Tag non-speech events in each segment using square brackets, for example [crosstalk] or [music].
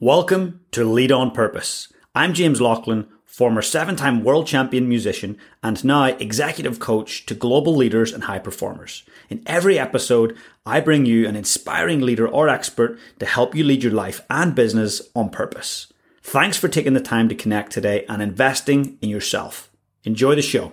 Welcome to Lead on Purpose. I'm James Laughlin, former seven time world champion musician and now executive coach to global leaders and high performers. In every episode, I bring you an inspiring leader or expert to help you lead your life and business on purpose. Thanks for taking the time to connect today and investing in yourself. Enjoy the show.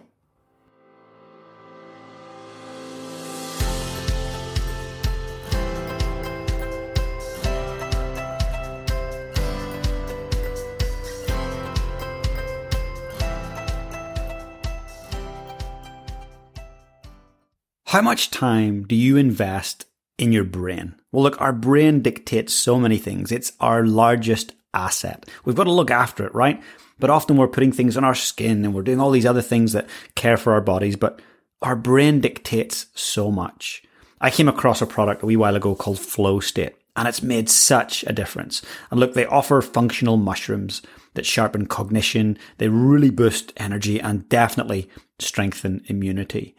How much time do you invest in your brain? Well, look, our brain dictates so many things. It's our largest asset. We've got to look after it, right? But often we're putting things on our skin and we're doing all these other things that care for our bodies, but our brain dictates so much. I came across a product a wee while ago called Flow State, and it's made such a difference. And look, they offer functional mushrooms that sharpen cognition, they really boost energy and definitely strengthen immunity.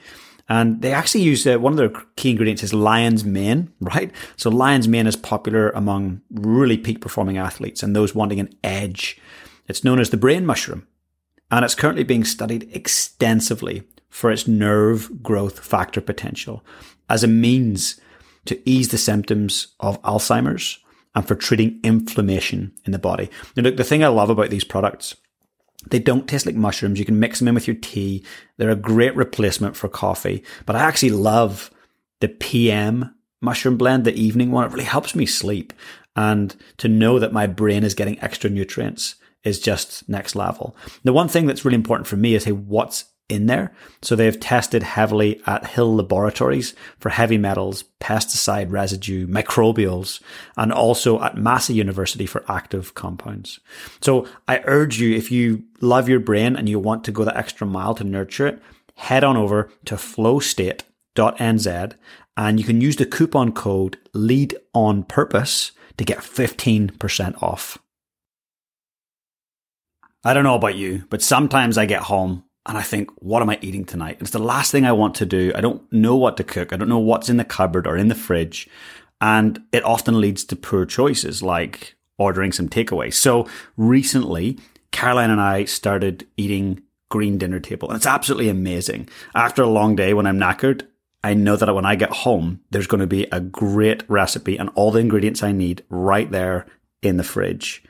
And they actually use uh, one of their key ingredients is lion's mane, right? So lion's mane is popular among really peak performing athletes and those wanting an edge. It's known as the brain mushroom and it's currently being studied extensively for its nerve growth factor potential as a means to ease the symptoms of Alzheimer's and for treating inflammation in the body. Now, look, the thing I love about these products they don't taste like mushrooms. You can mix them in with your tea. They're a great replacement for coffee. But I actually love the PM mushroom blend, the evening one. It really helps me sleep. And to know that my brain is getting extra nutrients is just next level. The one thing that's really important for me is hey, what's in there. So they've tested heavily at Hill Laboratories for heavy metals, pesticide residue, microbials, and also at Massey University for active compounds. So I urge you, if you love your brain and you want to go the extra mile to nurture it, head on over to flowstate.nz and you can use the coupon code lead on purpose to get 15% off. I don't know about you, but sometimes I get home and I think, what am I eating tonight? It's the last thing I want to do. I don't know what to cook. I don't know what's in the cupboard or in the fridge. And it often leads to poor choices like ordering some takeaway. So recently, Caroline and I started eating green dinner table. And it's absolutely amazing. After a long day when I'm knackered, I know that when I get home, there's going to be a great recipe and all the ingredients I need right there in the fridge.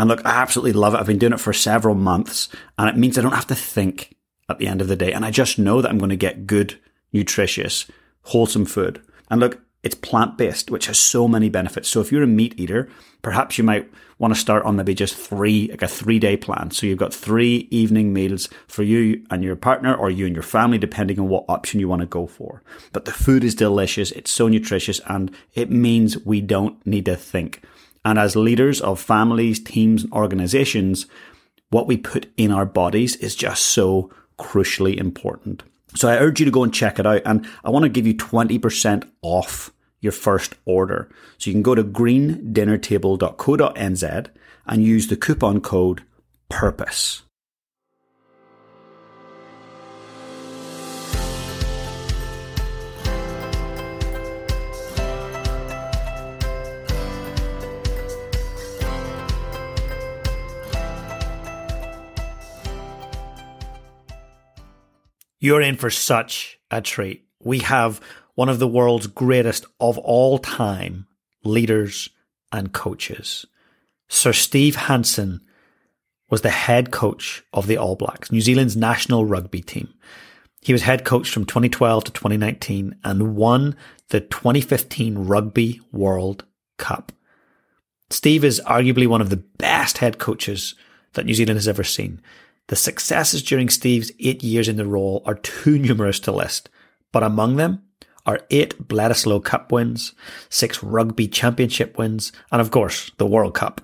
And look, I absolutely love it. I've been doing it for several months and it means I don't have to think at the end of the day. And I just know that I'm going to get good, nutritious, wholesome food. And look, it's plant based, which has so many benefits. So if you're a meat eater, perhaps you might want to start on maybe just three, like a three day plan. So you've got three evening meals for you and your partner or you and your family, depending on what option you want to go for. But the food is delicious. It's so nutritious and it means we don't need to think. And as leaders of families, teams, and organizations, what we put in our bodies is just so crucially important. So I urge you to go and check it out. And I want to give you 20% off your first order. So you can go to greendinnertable.co.nz and use the coupon code PURPOSE. You're in for such a treat. We have one of the world's greatest of all time leaders and coaches. Sir Steve Hansen was the head coach of the All Blacks, New Zealand's national rugby team. He was head coach from 2012 to 2019 and won the 2015 Rugby World Cup. Steve is arguably one of the best head coaches that New Zealand has ever seen. The successes during Steve's eight years in the role are too numerous to list, but among them are eight Bledisloe Cup wins, six Rugby Championship wins, and of course, the World Cup.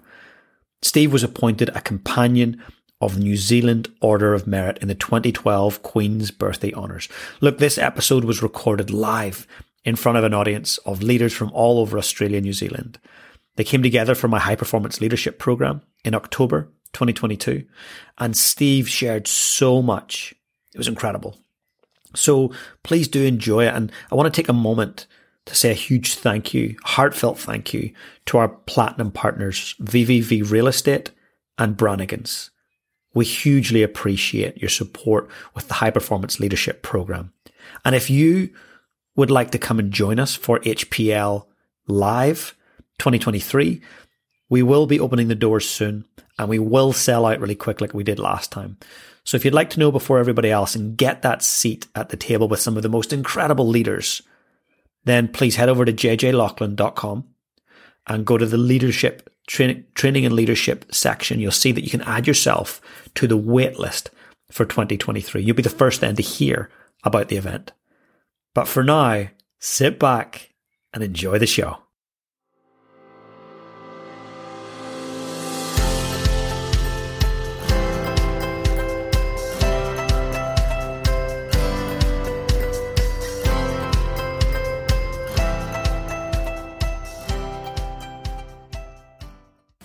Steve was appointed a companion of the New Zealand Order of Merit in the 2012 Queen's Birthday Honours. Look, this episode was recorded live in front of an audience of leaders from all over Australia and New Zealand. They came together for my high performance leadership program in October 2022. And Steve shared so much. It was incredible. So please do enjoy it. And I want to take a moment to say a huge thank you, heartfelt thank you to our platinum partners, VVV Real Estate and Brannigans. We hugely appreciate your support with the High Performance Leadership Program. And if you would like to come and join us for HPL Live 2023, we will be opening the doors soon and we will sell out really quick like we did last time. So if you'd like to know before everybody else and get that seat at the table with some of the most incredible leaders, then please head over to jjlaughlin.com and go to the leadership training and leadership section. You'll see that you can add yourself to the wait list for 2023. You'll be the first then to hear about the event. But for now, sit back and enjoy the show.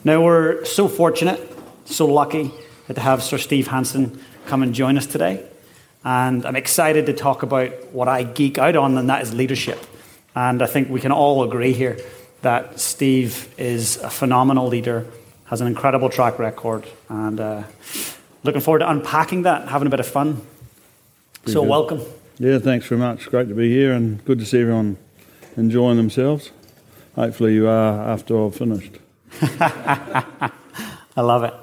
Now, we're so fortunate, so lucky to have Sir Steve Hansen come and join us today. And I'm excited to talk about what I geek out on, and that is leadership. And I think we can all agree here that Steve is a phenomenal leader, has an incredible track record, and uh, looking forward to unpacking that, having a bit of fun. Pretty so, good. welcome. Yeah, thanks very much. Great to be here, and good to see everyone enjoying themselves. Hopefully, you are after I've finished. [laughs] I love it.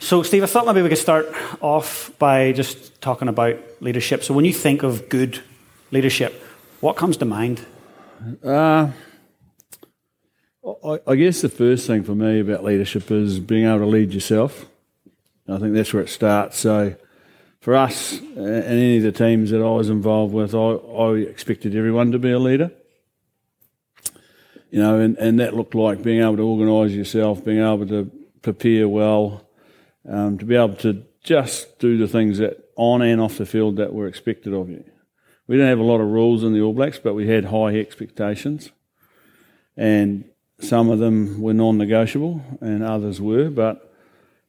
So, Steve, I thought maybe we could start off by just talking about leadership. So, when you think of good leadership, what comes to mind? Uh, I, I guess the first thing for me about leadership is being able to lead yourself. I think that's where it starts. So, for us and any of the teams that I was involved with, I, I expected everyone to be a leader you know, and, and that looked like being able to organise yourself, being able to prepare well, um, to be able to just do the things that on and off the field that were expected of you. We didn't have a lot of rules in the All Blacks, but we had high expectations, and some of them were non-negotiable, and others were. But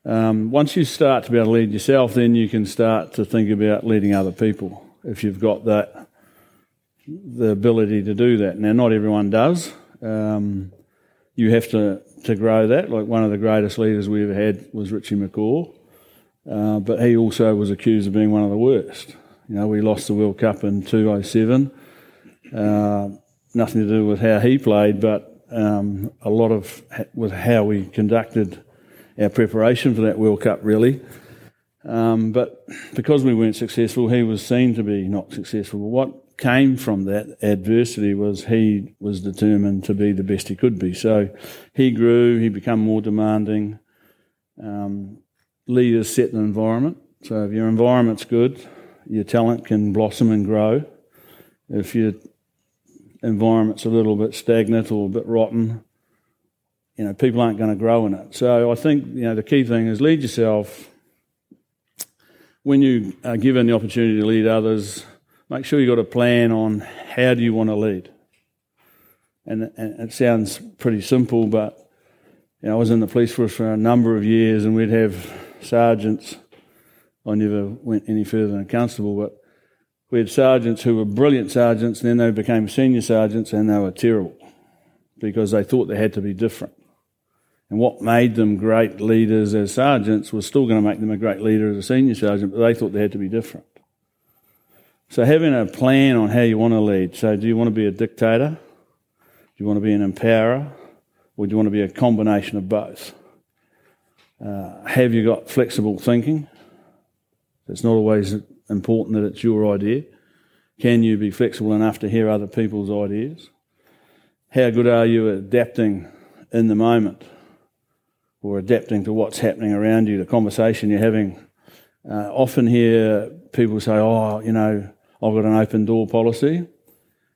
um, once you start to be able to lead yourself, then you can start to think about leading other people. If you've got that, the ability to do that. Now, not everyone does. Um, you have to, to grow that. Like one of the greatest leaders we ever had was Richie McCaw, uh, but he also was accused of being one of the worst. You know, we lost the World Cup in 2007. Uh, nothing to do with how he played, but um, a lot of with how we conducted our preparation for that World Cup, really. Um, but because we weren't successful, he was seen to be not successful. What came from that adversity was he was determined to be the best he could be. So he grew, he became more demanding. Um, leaders set the environment. So if your environment's good, your talent can blossom and grow. If your environment's a little bit stagnant or a bit rotten, you know, people aren't going to grow in it. So I think, you know, the key thing is lead yourself. When you are given the opportunity to lead others, make sure you've got a plan on how do you want to lead. And, and it sounds pretty simple, but you know, I was in the police force for a number of years, and we'd have sergeants. I never went any further than a constable, but we had sergeants who were brilliant sergeants, and then they became senior sergeants, and they were terrible because they thought they had to be different. And what made them great leaders as sergeants was still going to make them a great leader as a senior sergeant, but they thought they had to be different. So, having a plan on how you want to lead. So, do you want to be a dictator? Do you want to be an empowerer? Or do you want to be a combination of both? Uh, have you got flexible thinking? It's not always important that it's your idea. Can you be flexible enough to hear other people's ideas? How good are you adapting in the moment or adapting to what's happening around you, the conversation you're having? Uh, often hear people say, oh, you know, I've got an open door policy.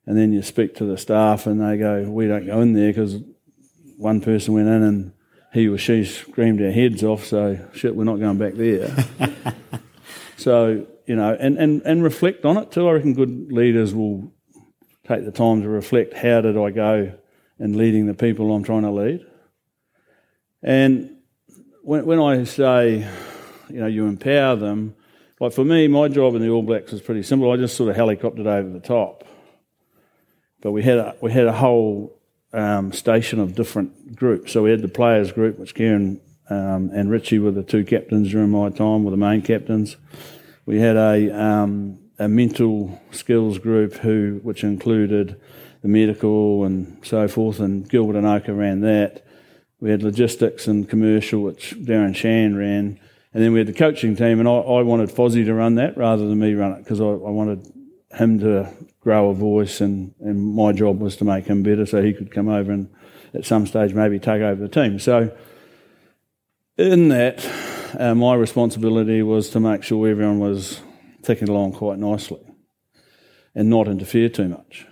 And then you speak to the staff and they go, we don't go in there because one person went in and he or she screamed our heads off, so shit, we're not going back there. [laughs] so, you know, and, and, and reflect on it too. I reckon good leaders will take the time to reflect how did I go in leading the people I'm trying to lead. And when, when I say, you know, you empower them, like for me, my job in the All Blacks was pretty simple. I just sort of helicoptered over the top. but we had a, we had a whole um, station of different groups. So we had the players group, which Kieran um, and Richie were the two captains during my time, were the main captains. We had a um, a mental skills group who, which included the medical and so forth, and Gilbert Enoka ran that. We had logistics and commercial, which Darren Shand ran. And then we had the coaching team, and I, I wanted Fozzie to run that rather than me run it because I, I, wanted him to grow a voice, and, and my job was to make him better so he could come over and at some stage maybe take over the team. So, in that, uh, my responsibility was to make sure everyone was ticking along quite nicely and not interfere too much.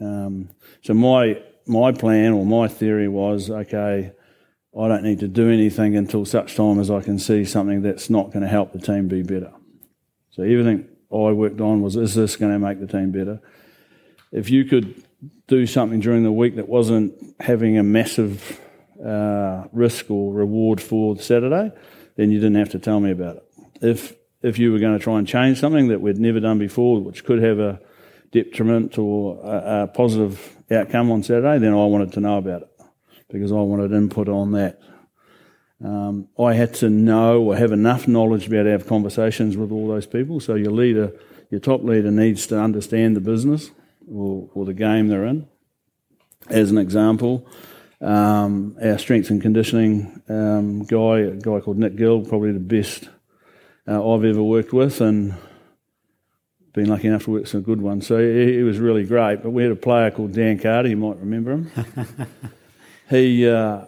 Um, so my my plan or my theory was okay. I don't need to do anything until such time as I can see something that's not going to help the team be better. So everything I worked on was is this going to make the team better? If you could do something during the week that wasn't having a massive uh, risk or reward for Saturday, then you didn't have to tell me about it. If if you were going to try and change something that we'd never done before, which could have a detriment or a, a positive outcome on Saturday, then I wanted to know about it because I wanted input on that. Um, I had to know or have enough knowledge to have conversations with all those people. So your leader, your top leader, needs to understand the business or, or the game they're in. As an example, um, our strength and conditioning um, guy, a guy called Nic Gill, probably the best uh, I've ever worked with, and been lucky enough to work with some good ones. So he, he, was really great. But we had a player called Dan Carter, you might remember him. [laughs] he uh,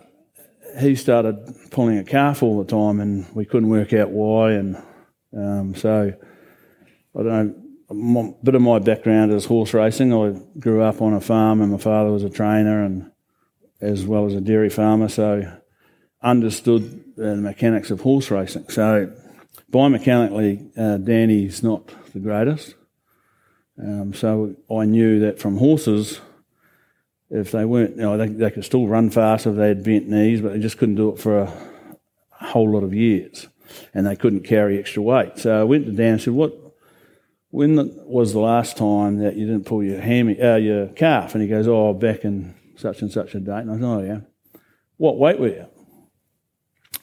he started pulling a calf all the time, and we couldn't work out why. And um, so I don't know. A bit of my background is horse racing. I grew up on a farm, and my father was a trainer, and as well as a dairy farmer. So understood the mechanics of horse racing. So biomechanically, uh, Danny's not the greatest. Um, so I knew that from horses, if they weren't, you know, they, they could still run fast if they had bent knees, but they just couldn't do it for a, whole lot of years, and they couldn't carry extra weight. So I went to Dan and said, "What? When was the last time that you didn't pull your hammy, uh, your calf?" And he goes, "Oh, back in such and such a date." And I said, "Oh yeah." What weight were you?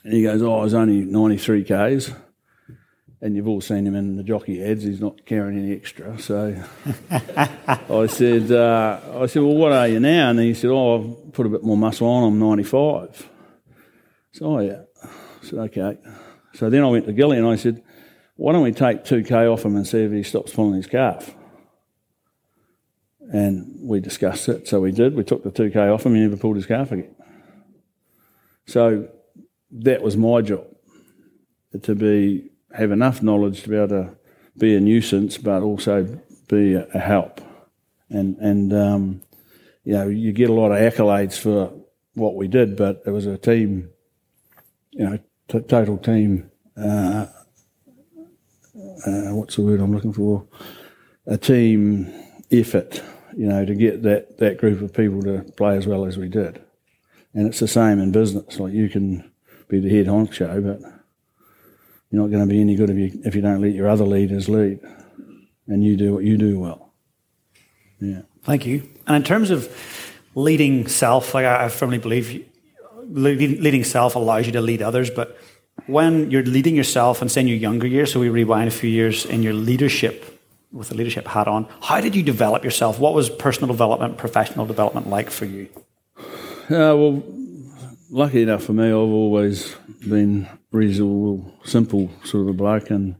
And he goes, "Oh, I was only 93 k's." And you've all seen him in the jockey ads. He's not carrying any extra. So [laughs] I said, uh, I said, well, what are you now? And he said, oh, I've put a bit more muscle on. I'm 95. So oh. I said, okay. So then I went to Gilly and I said, why don't we take 2K off him and see if he stops pulling his calf? And we discussed it. So we did. We took the 2K off him. He never pulled his calf again. So that was my job to be have enough knowledge to be able to be a nuisance, but also be a, help. And and um, you know, you get a lot of accolades for what we did, but it was a team, you know, t- total team. Uh, uh, what's the word I'm looking for? A team effort, you know, to get that, that group of people to play as well as we did. And it's the same in business. Like you can be the head honcho, but you're not going to be any good if you if you don't let your other leaders lead, and you do what you do well. Yeah. Thank you. And in terms of leading self, like I, firmly believe, leading, leading self allows you to lead others. But when you're leading yourself and saying your younger years, so we rewind a few years in your leadership with the leadership hat on, how did you develop yourself? What was personal development, professional development like for you? Uh, well, lucky enough for me, I've always been reasonable, simple sort of a bloke, and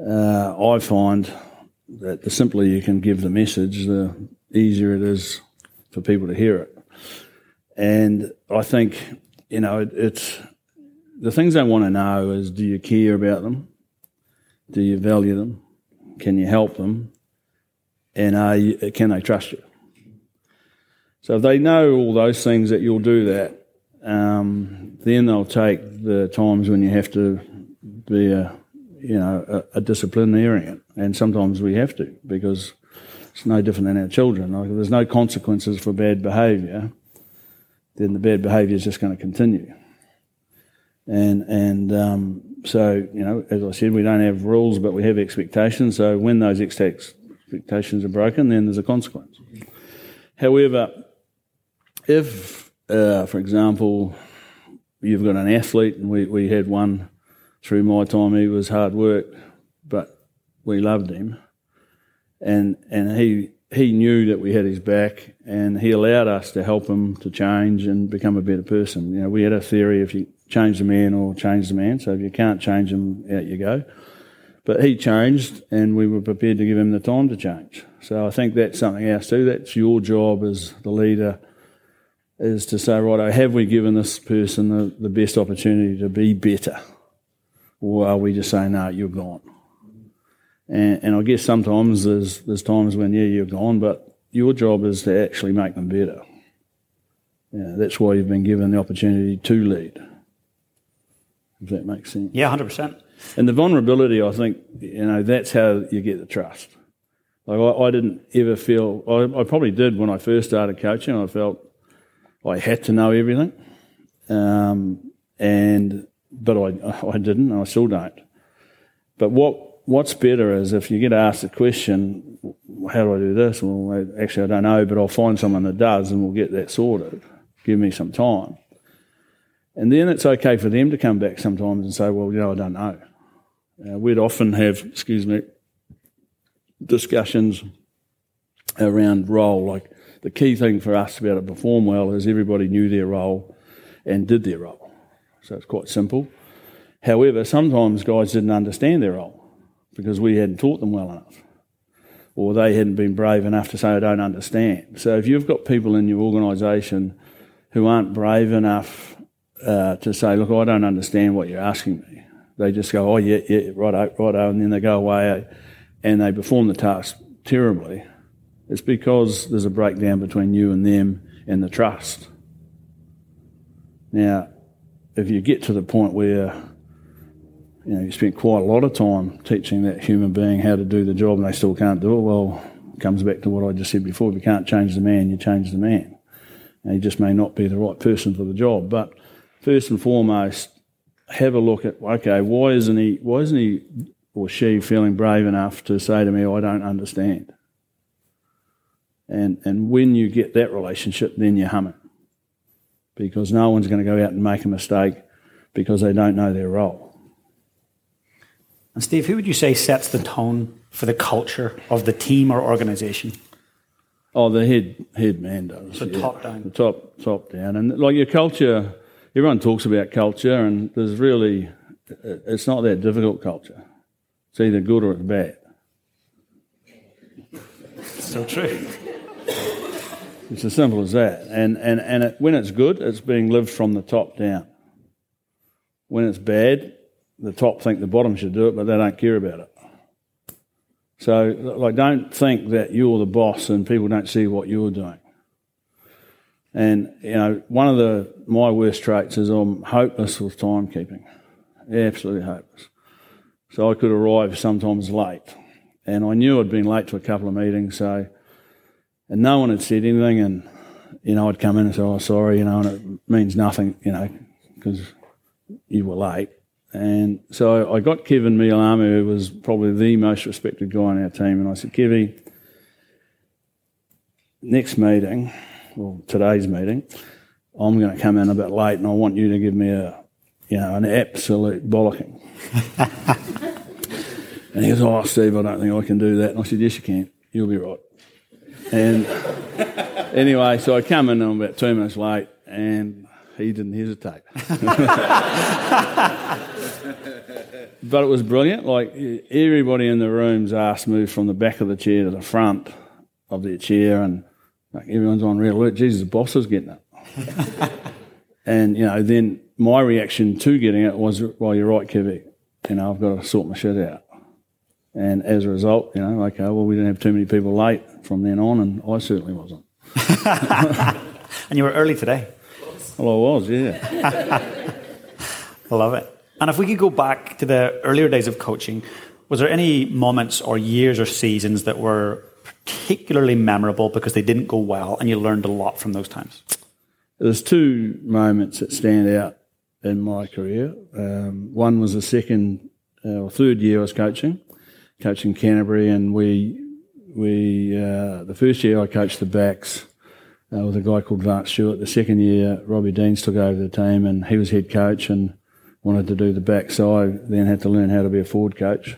uh, I find that the simpler you can give the message, the easier it is for people to hear it. And I think, you know, it, it's the things they want to know is do you care about them? Do you value them? Can you help them? And you, can they trust you? So if they know all those things that you'll do that, um, then they'll take the times when you have to be a, you know, a, a disciplinarian, and sometimes we have to because it's no different than our children. Like, if there's no consequences for bad behaviour, then the bad behaviour is just going to continue. And and um, so you know, as I said, we don't have rules, but we have expectations. So when those expectations are broken, then there's a consequence. However, if, uh, for example, you've got an athlete, and we, we had one through my time, he was hard work, but we loved him. And, and he, he knew that we had his back, and he allowed us to help him to change and become a better person. You know, we had a theory if you change the man or change the man, so if you can't change him, out you go. But he changed, and we were prepared to give him the time to change. So I think that's something else too. That's your job as the leader is to say, right, oh, have we given this person the, the best opportunity to be better? Or are we just saying, no, you're gone? And, and I guess sometimes there's, there's times when, yeah, you're gone, but your job is to actually make them better. Yeah, that's why you've been given the opportunity to lead. If that makes sense. Yeah, 100%. And the vulnerability, I think, you know, that's how you get the trust. Like I, I didn't ever feel, I, I, probably did when I first started coaching. I felt I had to know everything, um, and but I I didn't. and I still don't. But what what's better is if you get asked a question, how do I do this? Well, actually, I don't know, but I'll find someone that does, and we'll get that sorted. Give me some time, and then it's okay for them to come back sometimes and say, well, you know, I don't know. Uh, we'd often have, excuse me, discussions around role, like the key thing for us to be able to perform well is everybody knew their role and did their role. So it's quite simple. However, sometimes guys didn't understand their role because we hadn't taught them well enough or they hadn't been brave enough to say, I don't understand. So if you've got people in your organisation who aren't brave enough uh, to say, look, I don't understand what you're asking me, they just go, oh, yeah, yeah, righto, righto, and then they go away and they perform the task terribly it's because there's a breakdown between you and them and the trust. Now, if you get to the point where you know you spent quite a lot of time teaching that human being how to do the job and they still can't do it, well, it comes back to what I just said before. If you can't change the man, you change the man. And he just may not be the right person for the job. But first and foremost, have a look at okay, why isn't he why isn't he or she feeling brave enough to say to me, I don't understand? And, and when you get that relationship, then you hum it. Because no one's going to go out and make a mistake because they don't know their role. And Steve, who would you say sets the tone for the culture of the team or organisation? Oh, the head head man does. The yeah. top down. The top top down, and like your culture, everyone talks about culture, and there's really, it's not that difficult culture. It's either good or it's bad. So true. It's as simple as that. And, and, and it, when it's good, it's being lived from the top down. When it's bad, the top think the bottom should do it, but they don't care about it. So, like, don't think that you're the boss and people don't see what you're doing. And, you know, one of the, my worst traits is I'm hopeless with timekeeping. Absolutely hopeless. So I could arrive sometimes late. And I knew I'd been late to a couple of meetings, so and no one had said anything. And you know, I'd come in and say, "Oh, sorry," you know, and it means nothing, you know, because you were late. And so I got Keven Mealamu, who was probably the most respected guy on our team, and I said, Kevy, next meeting, well, today's meeting, I'm going to come in a bit late, and I want you to give me a, you know, an absolute bollocking. [laughs] and he goes, "Oh, Steve, I don't think I can do that." And I said, "Yes, you can. You'll be right." And anyway, so I come in, I'm about two minutes late, and he didn't hesitate. [laughs] but it was brilliant. Like everybody in the room's ass moved from the back of the chair to the front of their chair, and like everyone's on real alert. Jesus, the boss is getting it. [laughs] and you know, then my reaction to getting it was, "Well, you're right, Kevy. You know, I've got to sort my shit out." And as a result, you know, okay, well, we didn't have too many people late from then on, and I certainly wasn't. [laughs] and you were early today. Well, I was, yeah. I [laughs] love it. And if we could go back to the earlier days of coaching, was there any moments or years or seasons that were particularly memorable because they didn't go well and you learned a lot from those times? There's two moments that stand out in my career. Um, one was the second uh, or third year I was coaching, coaching Canterbury, and we we uh, the first year I coached the backs, uh, with a guy called Vance Stewart. The second year, Robbie Deans took over the team, and he was head coach and wanted to do the back. So I then had to learn how to be a forward coach.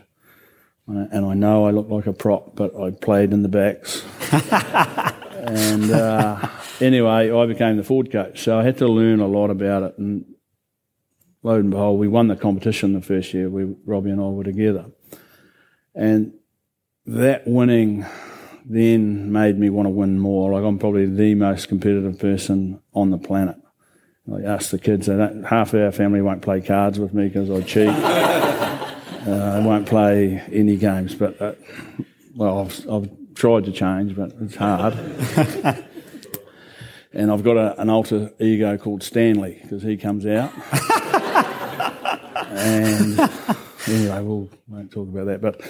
Uh, and I know I look like a prop, but I played in the backs. [laughs] and uh, anyway, I became the forward coach. So I had to learn a lot about it. And lo and behold, we won the competition the first year. We, Robbie and I were together. And that winning then made me want to win more. Like I'm probably the most competitive person on the planet. I asked the kids, half of our family won't play cards with me because I cheat. [laughs] uh, I won't play any games, but uh, well, I've, I've, tried to change, but it's hard. [laughs] and I've got a, an alter ego called Stanley because he comes out. [laughs] and anyway, we'll won't talk about that, but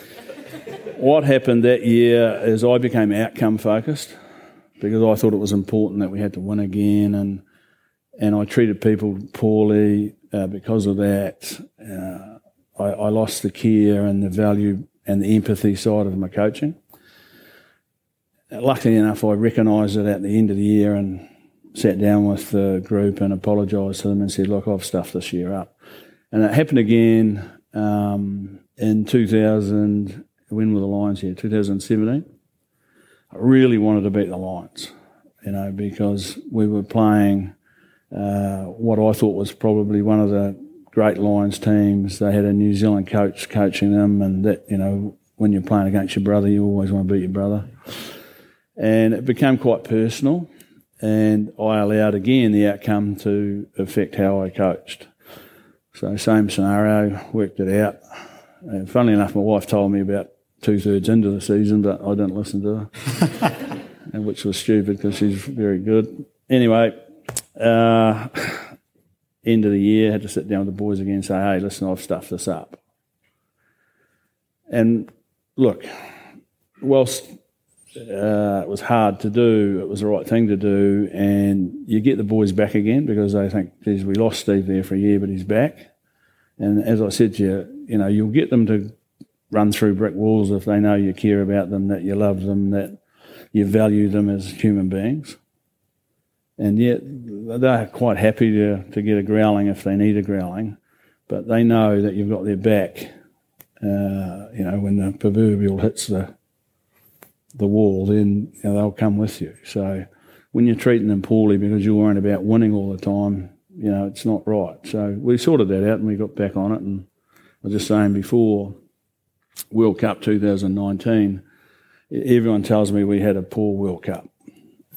what happened that year is I became outcome focused because I thought it was important that we had to win again, and and I treated people poorly uh, because of that. Uh, I, I, lost the care and the value and the empathy side of my coaching. Luckily enough, I recognised it at the end of the year and sat down with the group and apologised to them and said, "Look, I've stuffed this year up," and it happened again um, in 2000 when were the Lions here? 2017. I really wanted to beat the Lions, you know, because we were playing uh, what I thought was probably one of the great Lions teams. They had a New Zealand coach coaching them, and that, you know, when you're playing against your brother, you always want to beat your brother. And it became quite personal, and I allowed again the outcome to affect how I coached. So, same scenario, worked it out. And funnily enough, my wife told me about two thirds into the season, but I didn't listen to her, [laughs] and which was stupid because she's very good. Anyway, uh, end of the year, had to sit down with the boys again and say, "Hey, listen, I've stuffed this up." And look, whilst uh, it was hard to do, it was the right thing to do, and you get the boys back again because they think, "Geez, we lost Steve there for a year, but he's back." And as I said to you, you know, you'll get them to run through brick walls if they know you care about them, that you love them, that you value them as human beings. And yet they're quite happy to, to get a growling if they need a growling, but they know that you've got their back. Uh, you know, when the proverbial hits the the wall, then you know, they'll come with you. So when you're treating them poorly because you're worrying about winning all the time, you know, it's not right. So we sorted that out and we got back on it. And I was just saying before, World Cup 2019, everyone tells me we had a poor World Cup.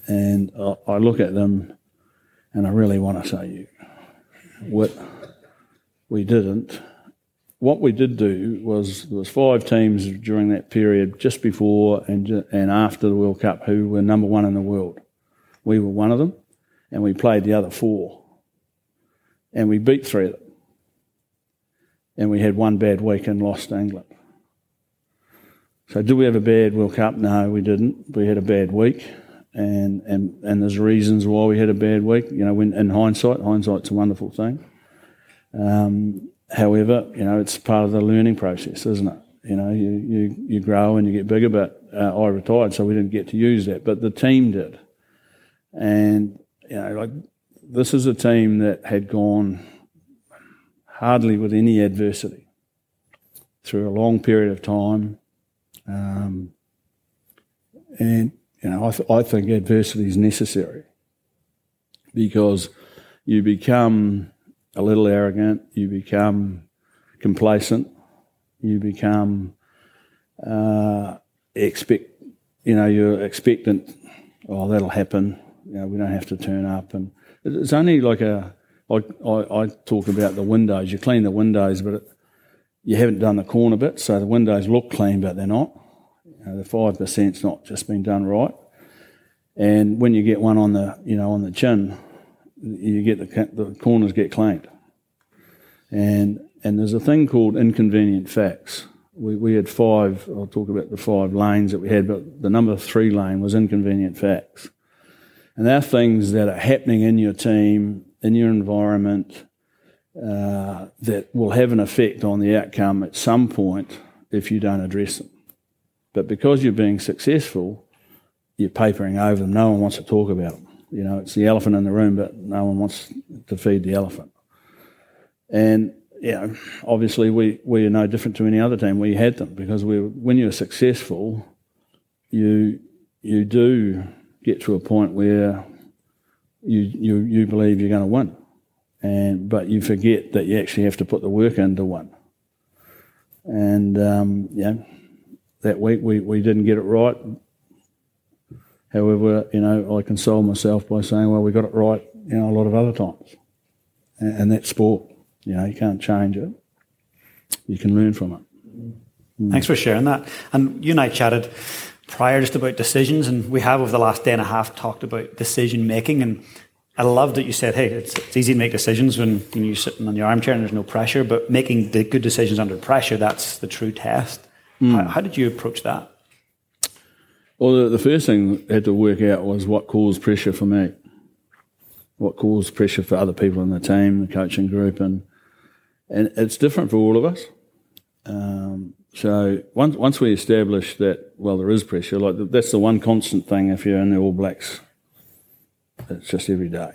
And I, look at them and I really want to say, you. what we didn't. What we did do was there was five teams during that period, just before and and after the World Cup, who were number one in the world. We were one of them, and we played the other four, and we beat three of them. And we had one bad week and lost England. So, did we have a bad World Cup? No, we didn't. We had a bad week, and and and there's reasons why we had a bad week. You know, when in hindsight, hindsight's a wonderful thing. Um, however, you know, it's part of the learning process, isn't it? You know, you you, you grow and you get bigger. But uh, I retired, so we didn't get to use that, but the team did. And you know, like this is a team that had gone hardly with any adversity through a long period of time um, and, you know, I, th- I think adversity is necessary because you become a little arrogant, you become complacent, you become uh, expect, you know, you're expectant. Oh, that'll happen. You know, we don't have to turn up, and it's only like a. I, talk about the windows. You clean the windows, but it, you haven't done the corner bit, so the windows look clean, but they're not. You know, the five percent's not just been done right. And when you get one on the, you know, on the chin, you get the, the corners get cleaned. And and there's a thing called inconvenient facts. We, we had five, I'll talk about the five lanes that we had, but the number three lane was inconvenient facts. And there are things that are happening in your team, in your environment, uh, that will have an effect on the outcome at some point if you don't address them. But because you're being successful, you're papering over them. No one wants to talk about them. You know, it's the elephant in the room, but no one wants to feed the elephant. And you know, obviously we, we are no different to any other team. We had them because we when you're successful, you you do get to a point where you you you believe you're going to win, and but you forget that you actually have to put the work in to win. And um, yeah, that week we, we didn't get it right. However, you know, I console myself by saying, well, we got it right, you know, a lot of other times. And, and that's sport. You know, you can't change it. You can learn from it. Mm. Thanks for sharing that. And you and I chatted prior just about decisions, and we have over the last day and a half talked about decision making. And I love that you said, hey, it's, it's easy to make decisions when, when you're sitting on your armchair and there's no pressure, but making the good decisions under pressure, that's the true test. Mm. How, how, did you approach that? Well, the, the first thing I had to work out was what caused pressure for me, what caused pressure for other people in the team, the coaching group, and and it's different for all of us. Um, so once once we establish that, well, there is pressure. Like that's the one constant thing if you're in the All Blacks. It's just every day.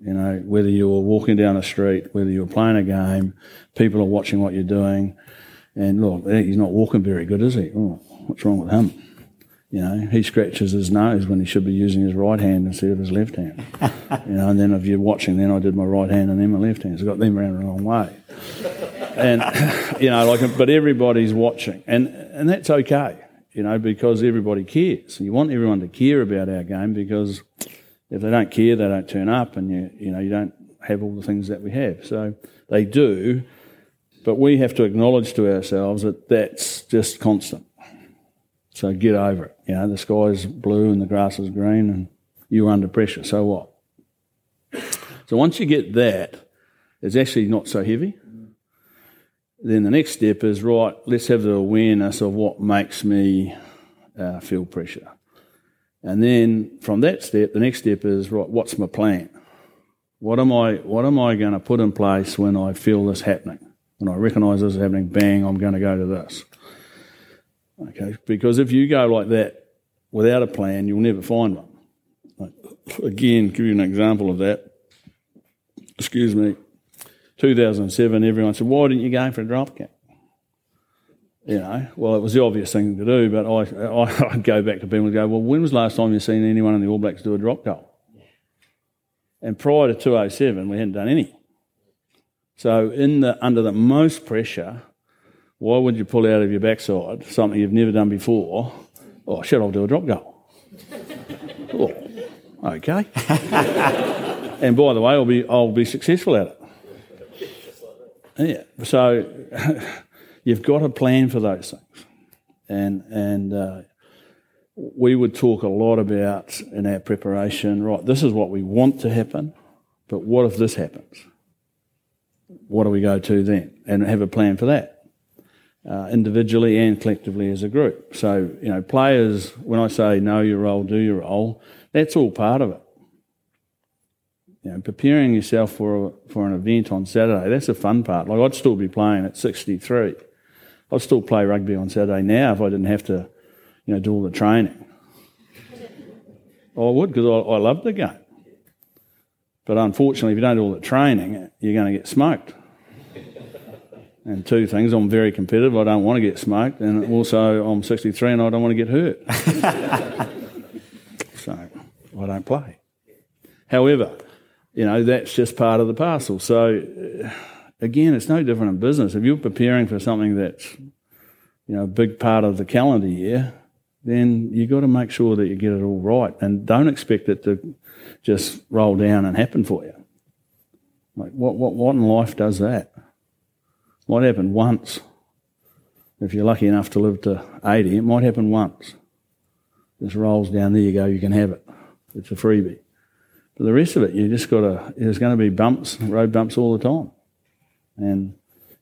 You know, whether you're walking down a street, whether you're playing a game, people are watching what you're doing. And look, eh, he's not walking very good, is he? Oh, what's wrong with him? You know, he scratches his nose when he should be using his right hand instead of his left hand. [laughs] you know, and then if you're watching, then I did my right hand and then my left hand. So I got them around the wrong way. And, [laughs] you know, like, but everybody's watching. And, and that's okay, you know, because everybody cares. You want everyone to care about our game because if they don't care, they don't turn up and you, you know, you don't have all the things that we have. So they do, but we have to acknowledge to ourselves that that's just constant. So get over it. You know, the sky's blue and the grass is green and you're under pressure. So what? So once you get that, it's actually not so heavy. Then the next step is right, let's have the awareness of what makes me uh, feel pressure. And then from that step, the next step is right, what's my plan? What am I what am I going to put in place when I feel this happening? When I recognise this is happening, bang, I'm going to go to this. Okay, because if you go like that without a plan, you'll never find one. Like, again, give you an example of that. Excuse me. 2007, everyone said, "Why didn't you go for a drop kick?" You know, well, it was the obvious thing to do, but I, I, [laughs] would go back to people and go, "Well, when was the last time you seen anyone in the All Blacks do a drop goal?" And prior to 2007, we hadn't done any. So, in the, under the most pressure, why would you pull out of your backside something you've never done before? Oh, shit, I'll do a drop goal. [laughs] oh, okay. [laughs] and by the way, I'll be, I'll be successful at it. Yeah. So [laughs] you've got to plan for those things. And, and uh, we would talk a lot about in our preparation, right, this is what we want to happen, but what if this happens? what do we go to then? And have a plan for that, uh, individually and collectively as a group. So, you know, players, when I say know your role, do your role, that's all part of it. You know, preparing yourself for, for an event on Saturday, that's the fun part. Like, I'd still be playing at 63. I'd still play rugby on Saturday now if I didn't have to, you know, do all the training. I would because I, I love the game. But unfortunately, if you don't do all the training, you're going to get smoked. And two things, I'm very competitive. I don't want to get smoked. And also, I'm 63 and I don't want to get hurt. [laughs] so I don't play. However, you know, that's just part of the parcel. So, uh, again, it's no different in business. If you're preparing for something that's, you know, a big part of the calendar year, then you've got to make sure that you get it all right. And don't expect it to just roll down and happen for you. Like, what, what, what in life does that? Might happen once. If you're lucky enough to live to 80, it might happen once. Just rolls down, there you go, you can have it. It's a freebie. But the rest of it, you just got to, there's going to be bumps, road bumps all the time. And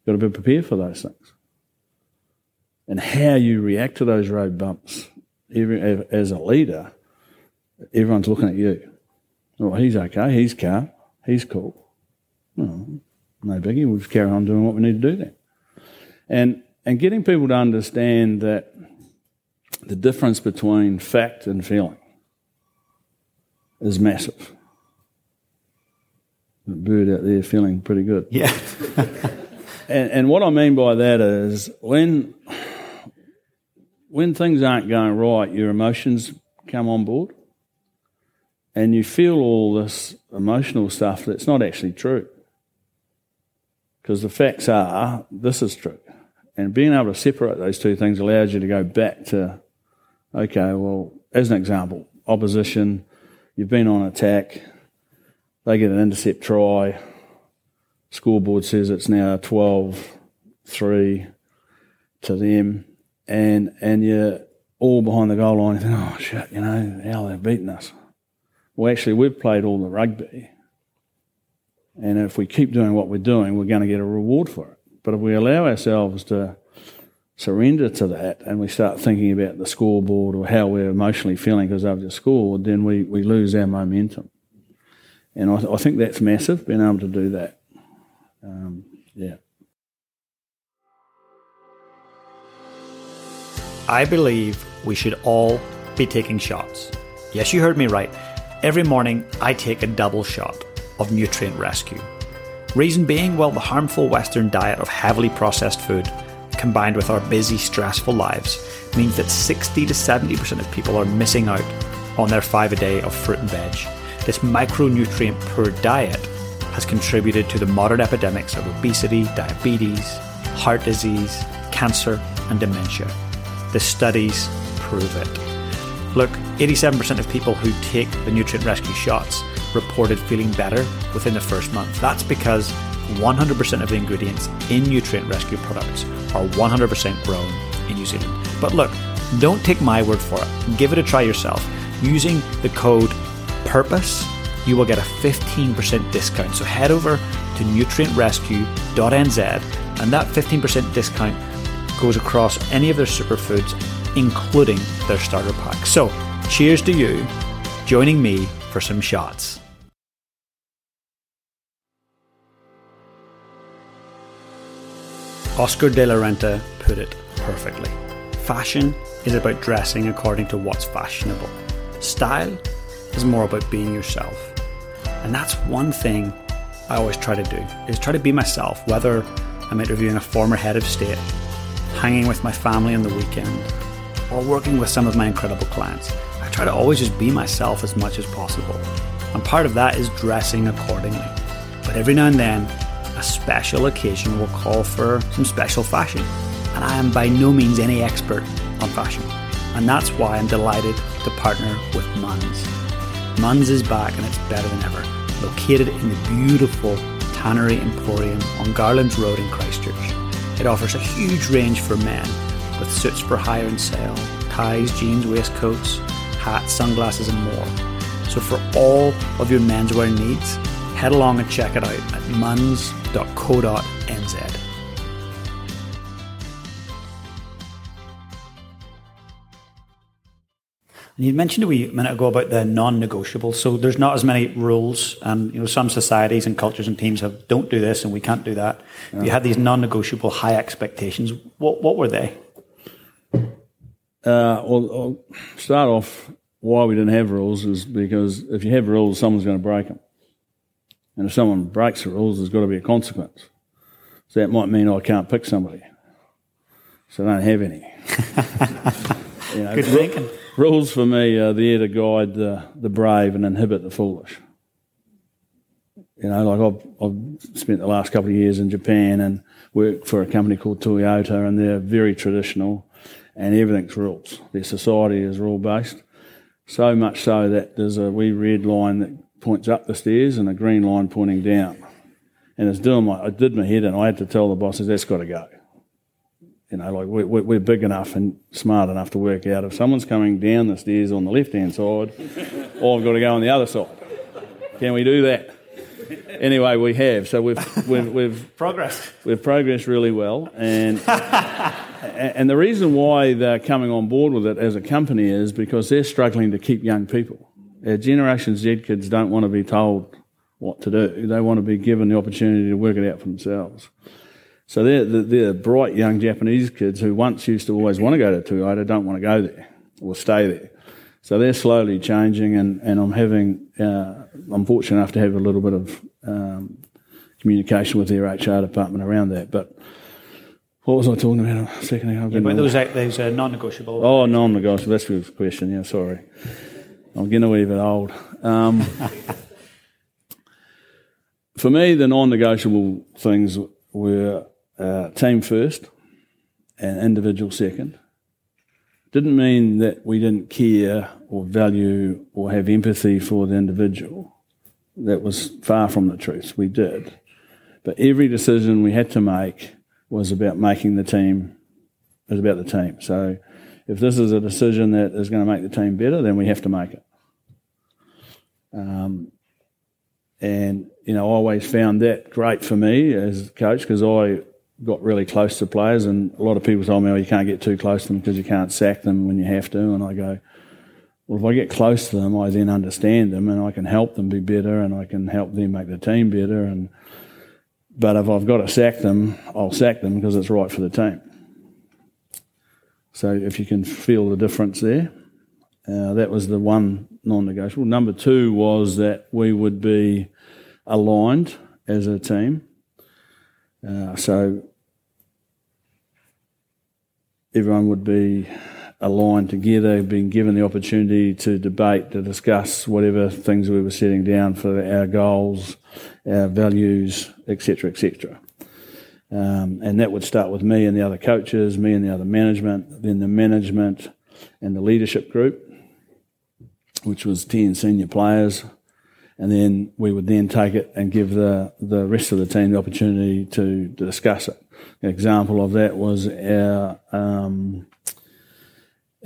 got to be prepared for those things. And how you react to those road bumps as a leader, everyone's looking at you. Oh, he's okay. He's calm. He's cool. No, no biggie. We'll carry on doing what we need to do then. And, and getting people to understand that the difference between fact and feeling. is massive. Bird out there feeling pretty good. Yeah. [laughs] And, and what I mean by that is when when things aren't going right, your emotions come on board, and you feel all this emotional stuff that's not actually true. Because the facts are this is true, and being able to separate those two things allows you to go back to, okay, well, as an example, opposition, you've been on attack, they get an intercept try scoreboard says it's now 12 3 to them, and and you're all behind the goal line. You think, oh shit, you know how they've beaten us. Well, actually, we've played all the rugby, and if we keep doing what we're doing, we're going to get a reward for it. But if we allow ourselves to surrender to that and we start thinking about the scoreboard or how we're emotionally feeling because they've just scored, then we, we lose our momentum. And I, I think that's massive, being able to do that. Um, yeah. I believe we should all be taking shots. Yes, you heard me right. Every morning, I take a double shot of nutrient rescue. Reason being, well, the harmful Western diet of heavily processed food, combined with our busy, stressful lives, means that 60 to 70% of people are missing out on their five a day of fruit and veg. This micronutrient poor diet has contributed to the modern epidemics of obesity, diabetes, heart disease, cancer, and dementia. The studies prove it. Look, 87% of people who take the nutrient rescue shots reported feeling better within the first month. That's because 100% of the ingredients in nutrient rescue products are 100% grown in New Zealand. But look, don't take my word for it. Give it a try yourself using the code PURPOSE you will get a 15% discount. So head over to nutrientrescue.nz and that 15% discount goes across any of their superfoods, including their starter pack. So cheers to you joining me for some shots. Oscar de la Renta put it perfectly. Fashion is about dressing according to what's fashionable. Style is more about being yourself. And that's one thing I always try to do is try to be myself, whether I'm interviewing a former head of state, hanging with my family on the weekend, or working with some of my incredible clients. I try to always just be myself as much as possible. And part of that is dressing accordingly. But every now and then, a special occasion will call for some special fashion. And I am by no means any expert on fashion. And that's why I'm delighted to partner with Munns. Munns is back and it's better than ever. Located in the beautiful Tannery Emporium on Garland's Road in Christchurch. It offers a huge range for men with suits for hire and sale, ties, jeans, waistcoats, hats, sunglasses, and more. So for all of your menswear needs, head along and check it out at munns.co.nz. And you mentioned a wee minute ago about the non-negotiable. So there's not as many rules, and you know some societies and cultures and teams have don't do this and we can't do that. Yeah. You had these non-negotiable high expectations. What what were they? Uh, well, I'll start off why we didn't have rules is because if you have rules, someone's going to break them, and if someone breaks the rules, there's got to be a consequence. So that might mean I can't pick somebody, so I don't have any. [laughs] you know, Good thinking rules for me are there to guide the, the brave and inhibit the foolish. You know, like I've, I've spent the last couple of years in Japan and worked for a company called Toyota, and they're very traditional, and everything's rules. Their society is rule based. So much so that there's a wee red line that points up the stairs and a green line pointing down. And it's doing my, it did my head and I had to tell the bosses that's got to go. You know, like we're, we're big enough and smart enough to work out if someone's coming down the stairs on the left hand side, or I've got to go on the other side. Can we do that? Anyway, we have. So we've we've, we've [laughs] progressed. We've progressed really well, and and the reason why they're coming on board with it as a company is because they're struggling to keep young people. Our Generation Z kids don't want to be told what to do; they want to be given the opportunity to work it out for themselves. So they're, they're bright young Japanese kids who once used to always want to go to Toyota don't want to go there or stay there. So they're slowly changing, and, and I'm having, uh, I'm fortunate enough to have a little bit of um, communication with their HR department around that. But what was I talking about a second ago? Yeah, but those those are non-negotiable. Oh, non-negotiable. That's the question. Yeah, sorry. I'm getting a wee bit old. Um, [laughs] for me, the non-negotiable things were uh, team first and individual second. Didn't mean that we didn't care or value or have empathy for the individual. That was far from the truth. We did. But every decision we had to make was about making the team, was about the team. So if this is a decision that is going to make the team better, then we have to make it. Um, and, you know, I always found that great for me as coach because I got really close to players, and a lot of people told me, "Oh, you can't get too close to them because you can't sack them when you have to." And I go, "Well, if I get close to them, I then understand them, and I can help them be better, and I can help them make the team better." And but if I've got to sack them, I'll sack them because it's right for the team. So if you can feel the difference there, uh, that was the one non-negotiable. Number two was that we would be aligned as a team. Uh, so everyone would be aligned together, being given the opportunity to debate, to discuss whatever things we were setting down for our goals, our values, etc., etc. Um, and that would start with me and the other coaches, me and the other management, then the management and the leadership group, which was 10 senior players, and then we would then take it and give the, the rest of the team the opportunity to, to discuss it. An example of that was our um,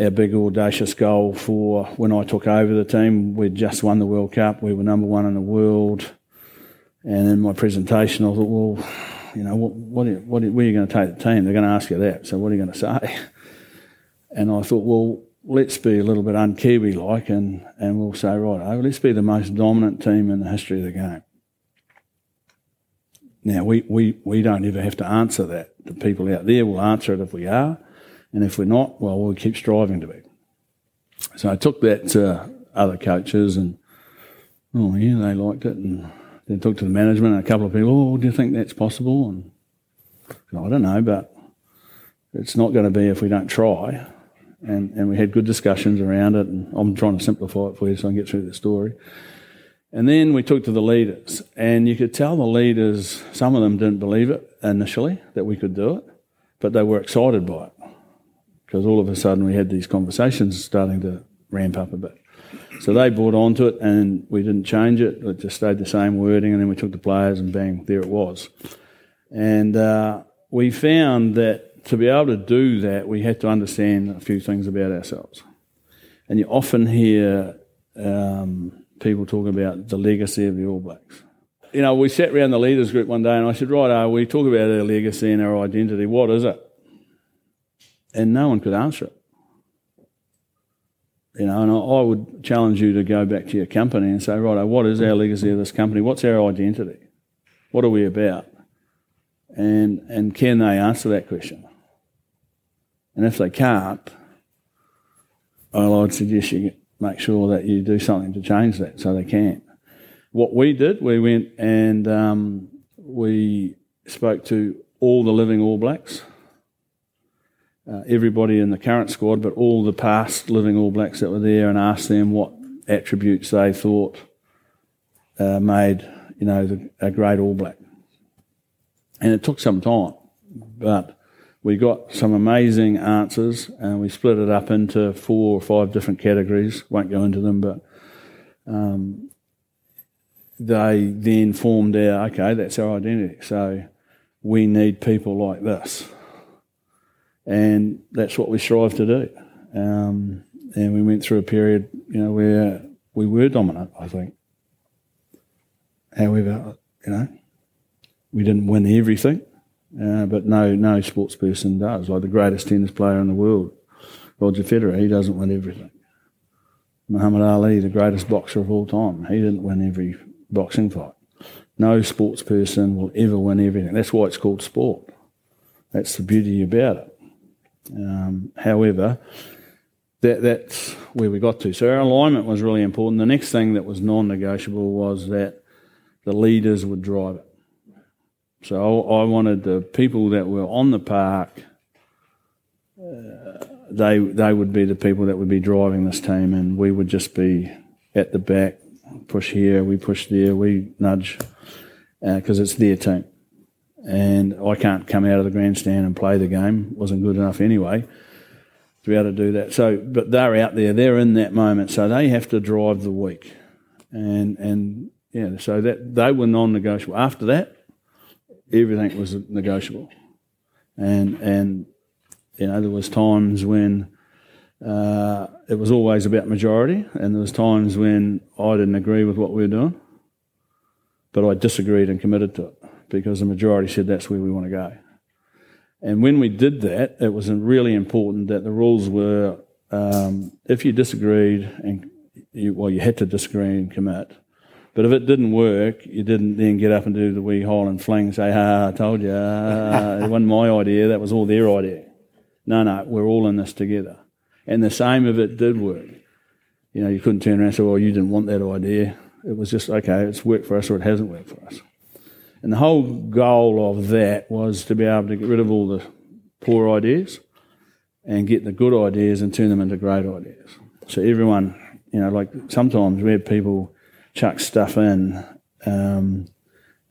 our big audacious goal for when I took over the team. We'd just won the World Cup. We were number one in the world. And in my presentation, I thought, well, you know, what, what, what, where are you going to take the team? They're going to ask you that. So what are you going to say? [laughs] And I thought, well, let's be a little bit un-Kiwi like and, and we'll say, right, oh, let's be the most dominant team in the history of the game. Now, we, we, we don't ever have to answer that. The people out there will answer it if we are, and if we're not, well, we'll keep striving to be. So I took that to other coaches, and oh, yeah, they liked it, and then talked to the management and a couple of people, oh, do you think that's possible? And I don't know, but it's not going to be if we don't try and, and we had good discussions around it. And I'm trying to simplify it for you so I can get through the story. And then we talked to the leaders, and you could tell the leaders, some of them didn't believe it initially that we could do it, but they were excited by it because all of a sudden we had these conversations starting to ramp up a bit. So they bought onto it, and we didn't change it. It just stayed the same wording, and then we took the players, and bang, there it was. And uh, we found that to be able to do that, we had to understand a few things about ourselves. And you often hear um, people talking about the legacy of the All Blacks. You know, we sat around the leaders group one day and I said, right, we talk about our legacy and our identity. What is it? And no one could answer it. You know, and I would challenge you to go back to your company and say, right, what is our legacy of this company? What's our identity? What are we about? And, and can they answer that question? And if they can't, well, I'd suggest you make sure that you do something to change that so they can. What we did, we went and um, we spoke to all the living All Blacks, uh, everybody in the current squad, but all the past living All Blacks that were there, and asked them what attributes they thought uh, made you know the, a great All Black. And it took some time, but we got some amazing answers and we split it up into four or five different categories. Won't go into them, but um, they then formed our okay, that's our identity. So we need people like this. And that's what we strive to do. Um, and we went through a period, you know, where we were dominant, I think. However, you know, we didn't win everything. Uh, but no, no sports person does. Like the greatest tennis player in the world, Roger Federer, he doesn't win everything. Muhammad Ali, the greatest boxer of all time, he didn't win every boxing fight. No sports person will ever win everything. That's why it's called sport. That's the beauty about it. Um, however, that, that's where we got to. So our alignment was really important. The next thing that was non-negotiable was that the leaders would drive it. So I, wanted the people that were on the park. Uh, they they would be the people that would be driving this team, and we would just be at the back, push here, we push there, we nudge, because uh, it's their team. And I can't come out of the grandstand and play the game. wasn't good enough anyway to be able to do that. So, but they're out there, they're in that moment, so they have to drive the week, and and yeah, so that they were non-negotiable. After that, everything was negotiable, and and you know there was times when uh, it was always about majority, and there was times when I didn't agree with what we were doing, but I disagreed and committed to it because the majority said that's where we want to go. And when we did that, it was really important that the rules were um, if you disagreed and you, well, you had to disagree and commit. But if it didn't work, you didn't then get up and do the wee fling, and say, ah, I told you, it wasn't my idea. That was all their idea." No, no, we're all in this together. And the same if it did work. You know, you couldn't turn around and say, "Well, you didn't want that idea." It was just okay. It's worked for us, or it hasn't worked for us. And the whole goal of that was to be able to get rid of all the poor ideas and get the good ideas and turn them into great ideas. So everyone, you know, like sometimes we have people chuck stuff in. Um,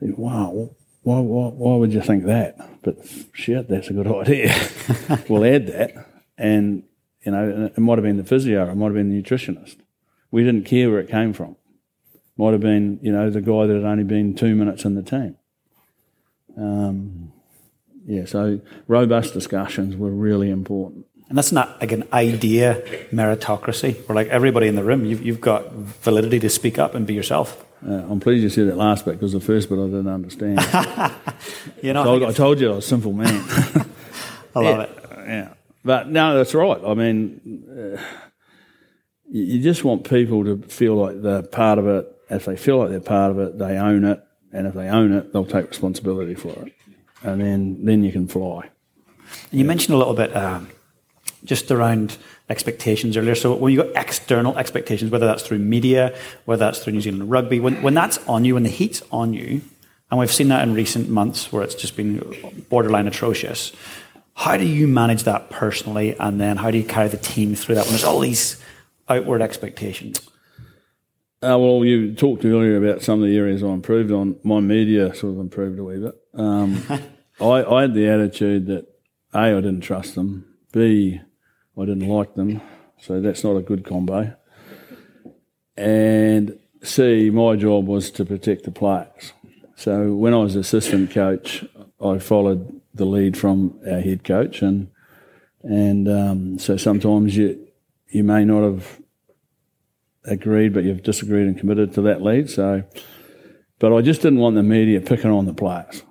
wow, why, why, why would you think that? But shit, that's a good idea. [laughs] we'll add that. And, you know, it might have been the physio, it might have been the nutritionist. We didn't care where it came from. Might have been, you know, the guy that had only been two minutes in the team. Um, yeah, so robust discussions were really important. And that's not like an idea meritocracy where like everybody in the room, you've, you've got validity to speak up and be yourself. Uh, I'm pleased you said that last bit because the first bit I didn't understand. [laughs] you know, I, told, I, I told you I was a simple man. [laughs] I love yeah, it. Yeah, but no, that's right. I mean, uh, you just want people to feel like they're part of it. If they feel like they're part of it, they own it, and if they own it, they'll take responsibility for it, and then then you can fly. You mentioned a little bit. Um, just around expectations earlier. So when you've got external expectations, whether that's through media, whether that's through New Zealand rugby, when, when that's on you, when the heat's on you, and we've seen that in recent months where it's just been borderline atrocious, how do you manage that personally? And then how do you carry the team through that when there's all these outward expectations? Uh, well, you talked earlier about some of the areas I improved on. My media sort of improved a wee bit. Um, [laughs] I, I had the attitude that A, I didn't trust them. B, I didn't like them, so that's not a good combo. And C, my job was to protect the players. So when I was assistant coach, I followed the lead from our head coach, and and um, so sometimes you you may not have agreed, but you've disagreed and committed to that lead. So, but I just didn't want the media picking on the players.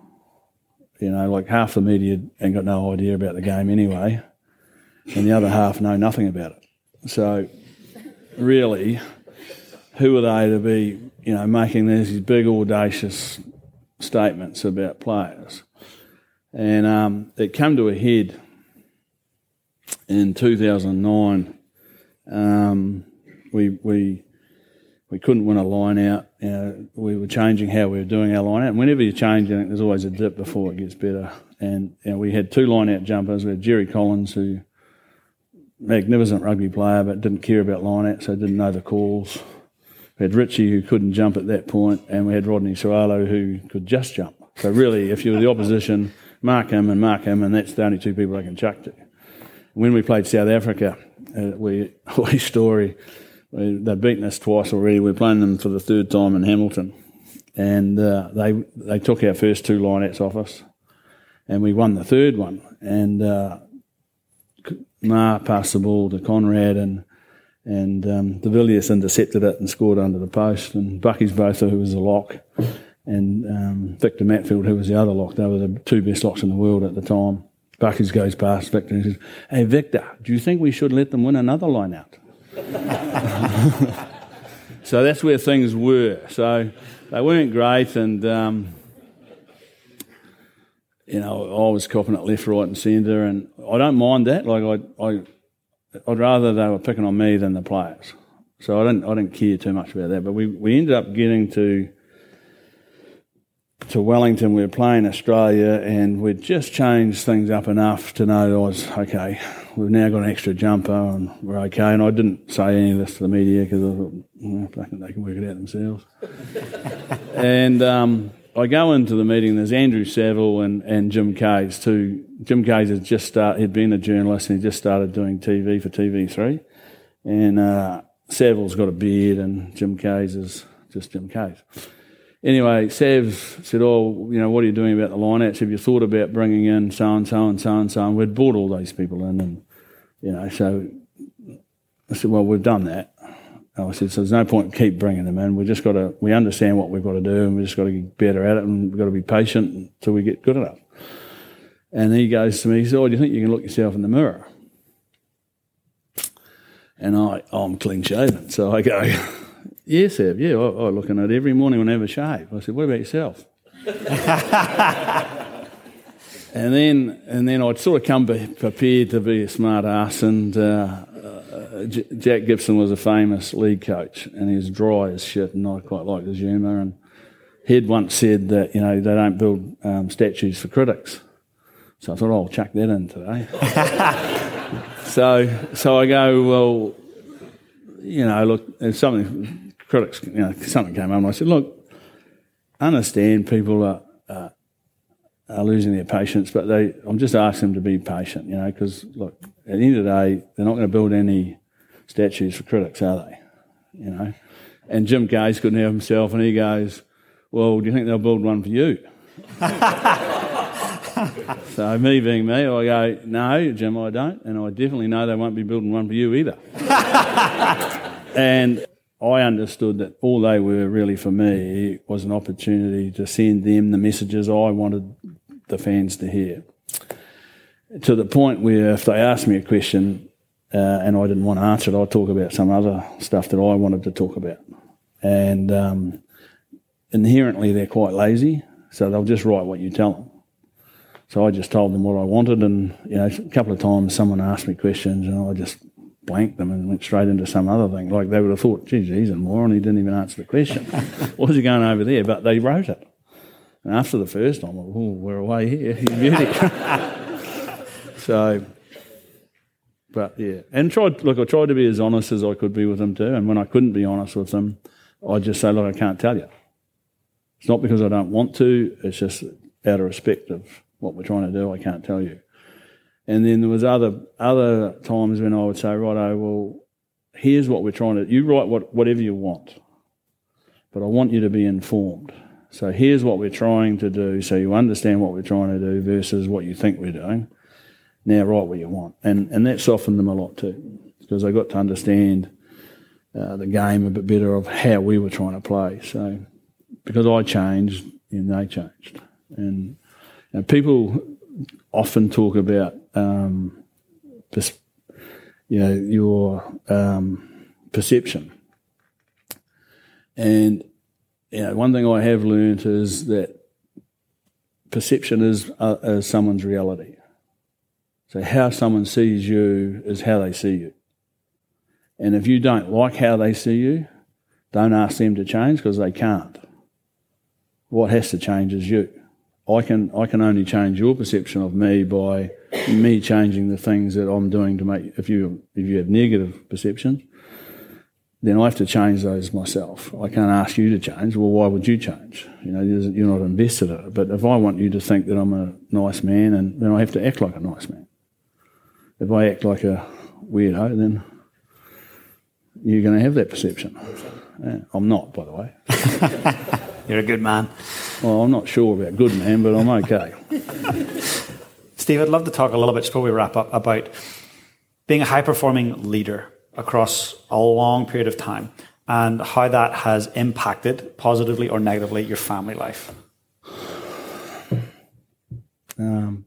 You know, like half the media ain't got no idea about the game anyway and the other half know nothing about it. So, really, who are they to be, you know, making these big audacious statements about players? And um, it came to a head in 2009. Um, we we we couldn't win a line out. You know, we were changing how we were doing our line out. And whenever you change anything, there's always a dip before it gets better. And you know, we had two line out jumpers. We had Jerry Collins, who magnificent rugby player, but didn't care about line out, so didn't know the calls. We had Richie, who couldn't jump at that point, and we had Rodney So'oialo, who could just jump. So really, if you were the opposition, mark him and mark him, and that's the only two people I can chuck to. When we played South Africa, uh, we [laughs] we story. We, they'd beaten us twice already. We are playing them for the third time in Hamilton, and uh, they they took our first two lineouts off us, and we won the third one. And uh, Ma passed the ball to Conrad and and um, De Villiers intercepted it and scored under the post. And Bakkies Botha, who was the lock, and um, Victor Matfield, who was the other lock. They were the two best locks in the world at the time. Bakkies goes past Victor and says, Hey, Victor, do you think we should let them win another line out? [laughs] so that's where things were. So they weren't great, and um, you know, I was copping it left, right, and centre, and I don't mind that. Like I, I, I'd rather they were picking on me than the players. So I didn't I didn't care too much about that. But we, we ended up getting to to Wellington. We were playing Australia, and we'd just changed things up enough to know I was okay. We've now got an extra jumper, and we're okay. And I didn't say any of this to the media because I thought well, they can work it out themselves. [laughs] and um, I go into the meeting. There's Andrew Saville and, and Jim Kayes too. Jim Kayes had just started. He'd been a journalist and he just started doing TV for TV3. And uh, Saville's got a beard, and Jim Kayes is just Jim Kayes. Anyway, Sav said, "Oh, you know, what are you doing about the lineouts? Have you thought about bringing in so and so and so and so?" And we'd brought all those people in, and you know, so I said, "Well, we've done that." I said, so there's no point in keep bringing them in. We just got to, we understand what we've got to do and we just got to get better at it and we've got to be patient until we get good enough. And he goes to me, he says, oh, do you think you can look yourself in the mirror? And I, I'm clean shaven. So I go, [laughs] yes, Ev, yeah, I, I look in it every morning when I have a shave. I said, what about yourself? [laughs] and then, and then I'd sort of come prepared to be a smart ass and, uh, J- Jack Gibson was a famous league coach, and he's dry as shit, and I quite liked his humour. And he'd once said that you know they don't build um, statues for critics, so I thought oh, I'll chuck that in today. [laughs] so so I go well, you know, look, if something critics, you know, something came up, and I said, look, understand people are. Uh, are losing their patience, but they, I'm just asking them to be patient, you know, because look, at the end of the day, they're not going to build any statues for critics, are they? You know. And Jim Kayes couldn't help himself, and he goes, "Well, do you think they'll build one for you?" [laughs] so me being me, I go, "No, Jim, I don't, and I definitely know they won't be building one for you either." [laughs] and I understood that all they were really for me was an opportunity to send them the messages I wanted the fans to hear. To the point where if they asked me a question, uh, and I didn't want to answer it. I'd talk about some other stuff that I wanted to talk about. And um, inherently, they're quite lazy, so they'll just write what you tell them. So I just told them what I wanted, and you know, a couple of times someone asked me questions, and I just blanked them and went straight into some other thing. Like they would have thought, geez, he's a moron, he didn't even answer the question. [laughs] what was he going over there? But they wrote it. And after the first time, oh, we're away here, you beauty. [laughs] so but yeah, and tried. Look, I tried to be as honest as I could be with them too. And when I couldn't be honest with them, I just say, look, I can't tell you. It's not because I don't want to. It's just out of respect of what we're trying to do. I can't tell you. And then there was other other times when I would say, right, oh well, here's what we're trying to. You write what whatever you want, but I want you to be informed. So here's what we're trying to do, so you understand what we're trying to do versus what you think we're doing now write what you want. And, and that softened them a lot too, because they got to understand uh, the game a bit better of how we were trying to play. So, because I changed, and they changed. And, and people often talk about, um, pers- you know, your um, perception. And, you know, one thing I have learned is that perception is, uh, is someone's reality. So, how someone sees you is how they see you. And if you don't like how they see you, don't ask them to change because they can't. What has to change is you. I can, I can only change your perception of me by me changing the things that I'm doing to make. If you, if you have negative perceptions, then I have to change those myself. I can't ask you to change. Well, why would you change? You know, you're not invested in it. But if I want you to think that I'm a nice man, and then I have to act like a nice man if I act like a weirdo, then you're going to have that perception. Yeah, I'm not, by the way. [laughs] you're a good man. Well, I'm not sure about good man, but I'm okay. [laughs] Steve, I'd love to talk a little bit before we wrap up about being a high performing leader across a long period of time and how that has impacted positively or negatively your family life. Um,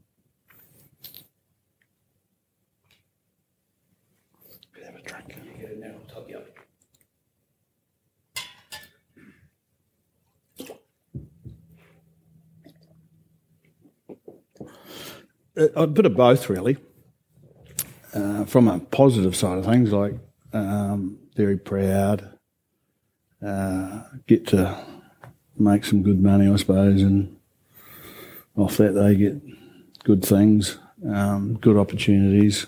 a bit of both, really. uh, from a positive side of things, like um, very proud, uh, get to make some good money, I suppose, and off that they get good things, um, good opportunities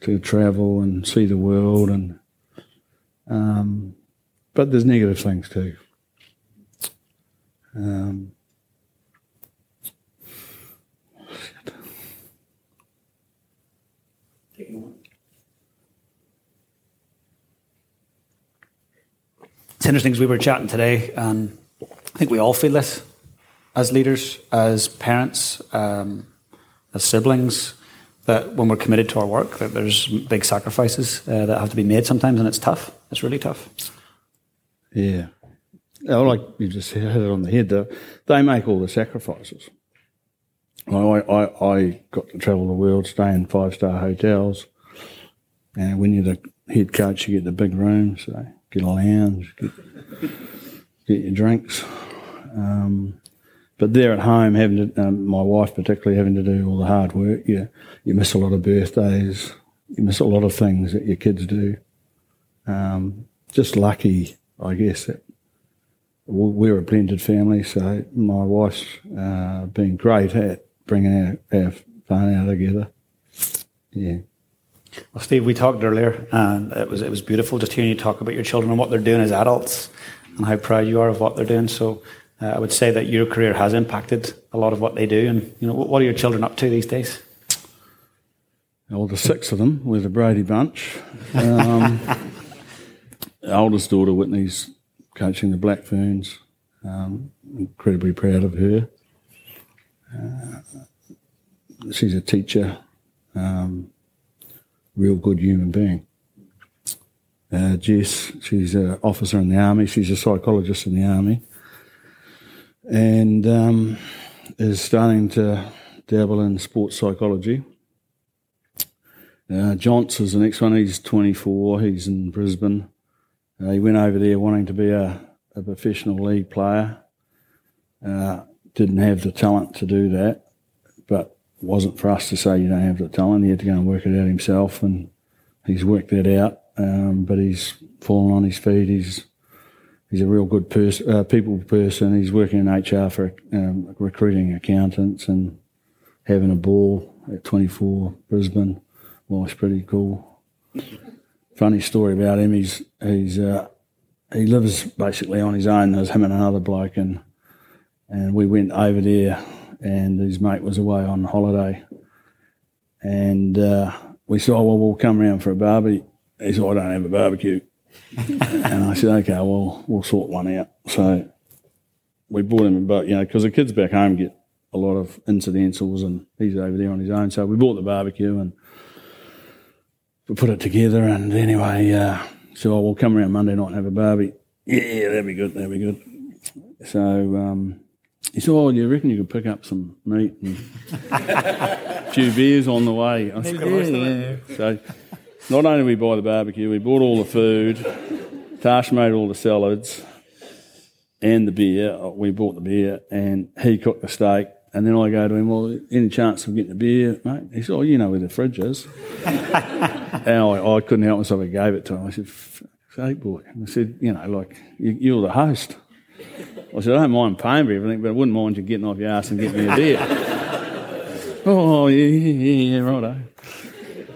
to travel and see the world, and um, but there's negative things too. Um, It's interesting because we were chatting today, and I think we all feel this as leaders, as parents, um, as siblings, that when we're committed to our work, that there's big sacrifices uh, that have to be made sometimes, and it's tough. It's really tough. Yeah. Oh, like you just hit it on the head. Though. They make all the sacrifices. I, I, I got to travel the world, stay in five star hotels, and when you're the head coach, you get the big rooms. So get a lounge, get, get your drinks. Um, but there at home, having to, um, my wife particularly having to do all the hard work, you you miss a lot of birthdays, you miss a lot of things that your kids do. Um, just lucky, I guess, that we're a blended family. So my wife's uh, been great at bringing our, our out together. Yeah. Well, Steve, we talked earlier, and it was it was beautiful just hearing you talk about your children and what they're doing as adults, and how proud you are of what they're doing. So, uh, I would say that your career has impacted a lot of what they do. And you know, what are your children up to these days? Well, the six of them with the Brady bunch. Um, [laughs] oldest daughter Whitney's coaching the Black Ferns. Um, incredibly proud of her. Uh, she's a teacher. Um, real good human being. Uh, Jess, she's an officer in the army. She's a psychologist in the army, and um, is starting to dabble in sports psychology. Uh, Johns is the next one. He's 24. He's in Brisbane. Uh, he went over there wanting to be a, a professional league player. Uh, didn't have the talent to do that, but wasn't for us to say you don't have the talent. He had to go and work it out himself, and he's worked that out. Um, but he's fallen on his feet. He's he's a real good person, uh, people person. He's working in HR for um, recruiting accountants and having a ball at 24 Brisbane. Life's pretty cool. Funny story about him. He's he's uh, he lives basically on his own. There's him and another bloke, and and we went over there and his mate was away on holiday. And uh, we said, oh, well, we'll come around for a barbecue. He said, I don't have a barbecue. [laughs] and I said, okay, well, we'll sort one out. So we bought him a boat, you know, because the kids back home get a lot of incidentals and he's over there on his own. So we bought the barbecue and we put it together. And anyway, uh, so oh, we'll come around Monday night and have a barbie. Yeah, that'd be good, that'd be good. So um, he said, "Oh, you reckon you could pick up some meat and a [laughs] few beers on the way?" I said, yeah, yeah. So not only we buy the barbecue, we bought all the food. Tash made all the salads and the beer. We bought the beer, and he cooked the steak. And then I go to him, well, any chance of getting a beer, mate? He said, oh, you know where the fridge is. [laughs] and I, I, couldn't help myself. I gave it to him. I said, sake, boy. And I said, you know, like, you, you're the host. I said, I don't mind paying for everything, but I wouldn't mind you getting off your ass and getting me a beer. [laughs] oh, yeah, yeah, yeah, righto.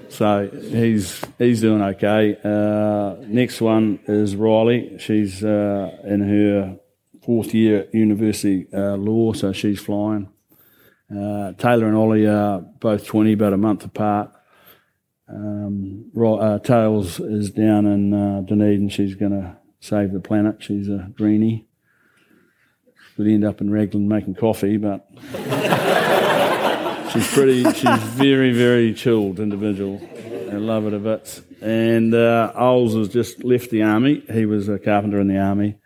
So he's he's doing okay. Uh, next one is Riley. She's uh, in her fourth year at university uh, law, so she's flying. Uh, Taylor and Ollie are both 20, about a month apart. Um, uh, Tails is down in uh, Dunedin. She's going to save the planet. She's a greenie would end up in Raglan making coffee, but [laughs] she's pretty, she's very, very chilled individual. I love it a bit. And uh, Oles has just left the army. He was a carpenter in the army,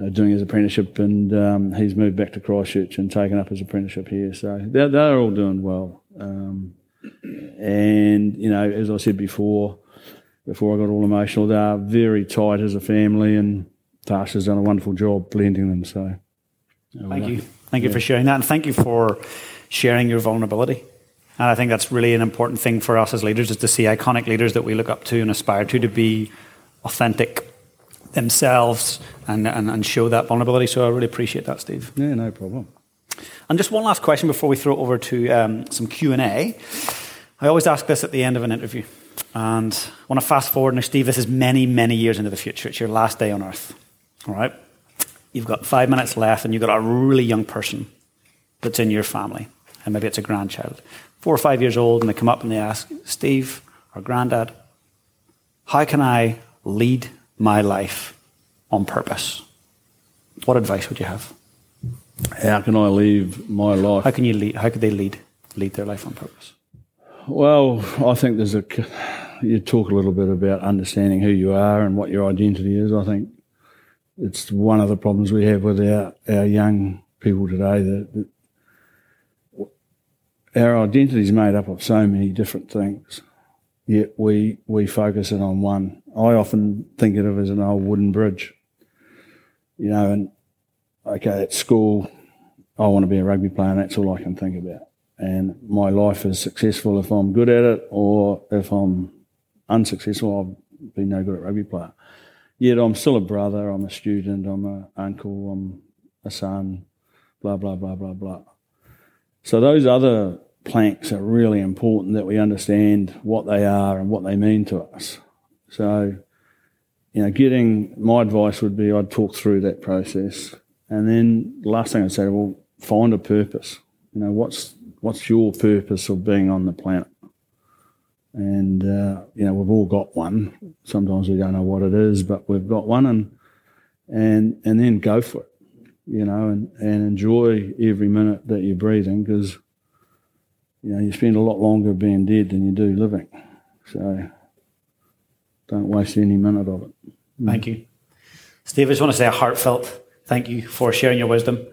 uh, doing his apprenticeship, and um, he's moved back to Christchurch and taken up his apprenticeship here. So they're, they're all doing well. Um, and you know, as I said before, before I got all emotional, they are very tight as a family, and Tasha's done a wonderful job blending them. So Thank you. Thank you yeah. for sharing that. And thank you for sharing your vulnerability. And I think that's really an important thing for us as leaders is to see iconic leaders that we look up to and aspire to to be authentic themselves and, and, and show that vulnerability. So I really appreciate that, Steve. Yeah, no problem. And just one last question before we throw it over to um, some Q&A. I always ask this at the end of an interview. And I want to fast forward now, Steve, this is many, many years into the future. It's your last day on earth. All right? You've got five minutes left and you've got a really young person that's in your family. And maybe it's a grandchild. Four or five years old, and they come up and they ask, Steve or Granddad, how can I lead my life on purpose? What advice would you have? How can I live my life? How can you lead? How could they lead lead their life on purpose? Well, I think there's a. You talk a little bit about understanding who you are and what your identity is. I think it's one of the problems we have with our, our young people today that, that our identity is made up of so many different things, yet we we focus it on one. I often think of it as an old wooden bridge, you know. And okay, at school, I want to be a rugby player, and that's all I can think about. And my life is successful if I'm good at it, or if I'm unsuccessful, I'll be no good at rugby player. Yet I'm still a brother, I'm a student, I'm an uncle, I'm a son, blah blah blah blah blah. So those other planks are really important that we understand what they are and what they mean to us. So, you know, getting my advice would be I'd talk through that process, and then the last thing I'd say, well, find a purpose. You know, what's what's your purpose of being on the planet? And uh, you know, we've all got one. Sometimes we don't know what it is, but we've got one, and and and then go for it. You know, and and enjoy every minute that you're breathing because you know, you spend a lot longer being dead than you do living. So don't waste any minute of it. Thank you. Steve, I just want to say a heartfelt thank you for sharing your wisdom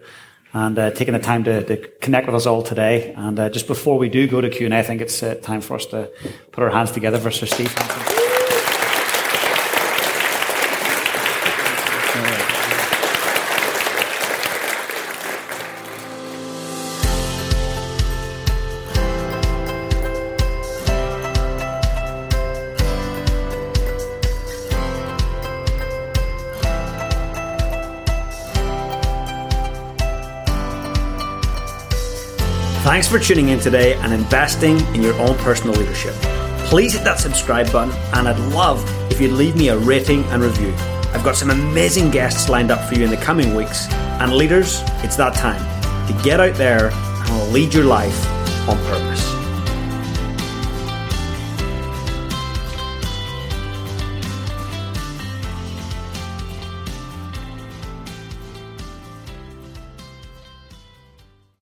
and uh, taking the time to, to, connect with us all today. And uh, just before we do go to Q&A, I think it's uh, time for us to put our hands together for Sir Steve Hansen. Thanks for tuning in today and investing in your own personal leadership. Please hit that subscribe button, and I'd love if you'd leave me a rating and review. I've got some amazing guests lined up for you in the coming weeks, and leaders, it's that time to get out there and lead your life on purpose.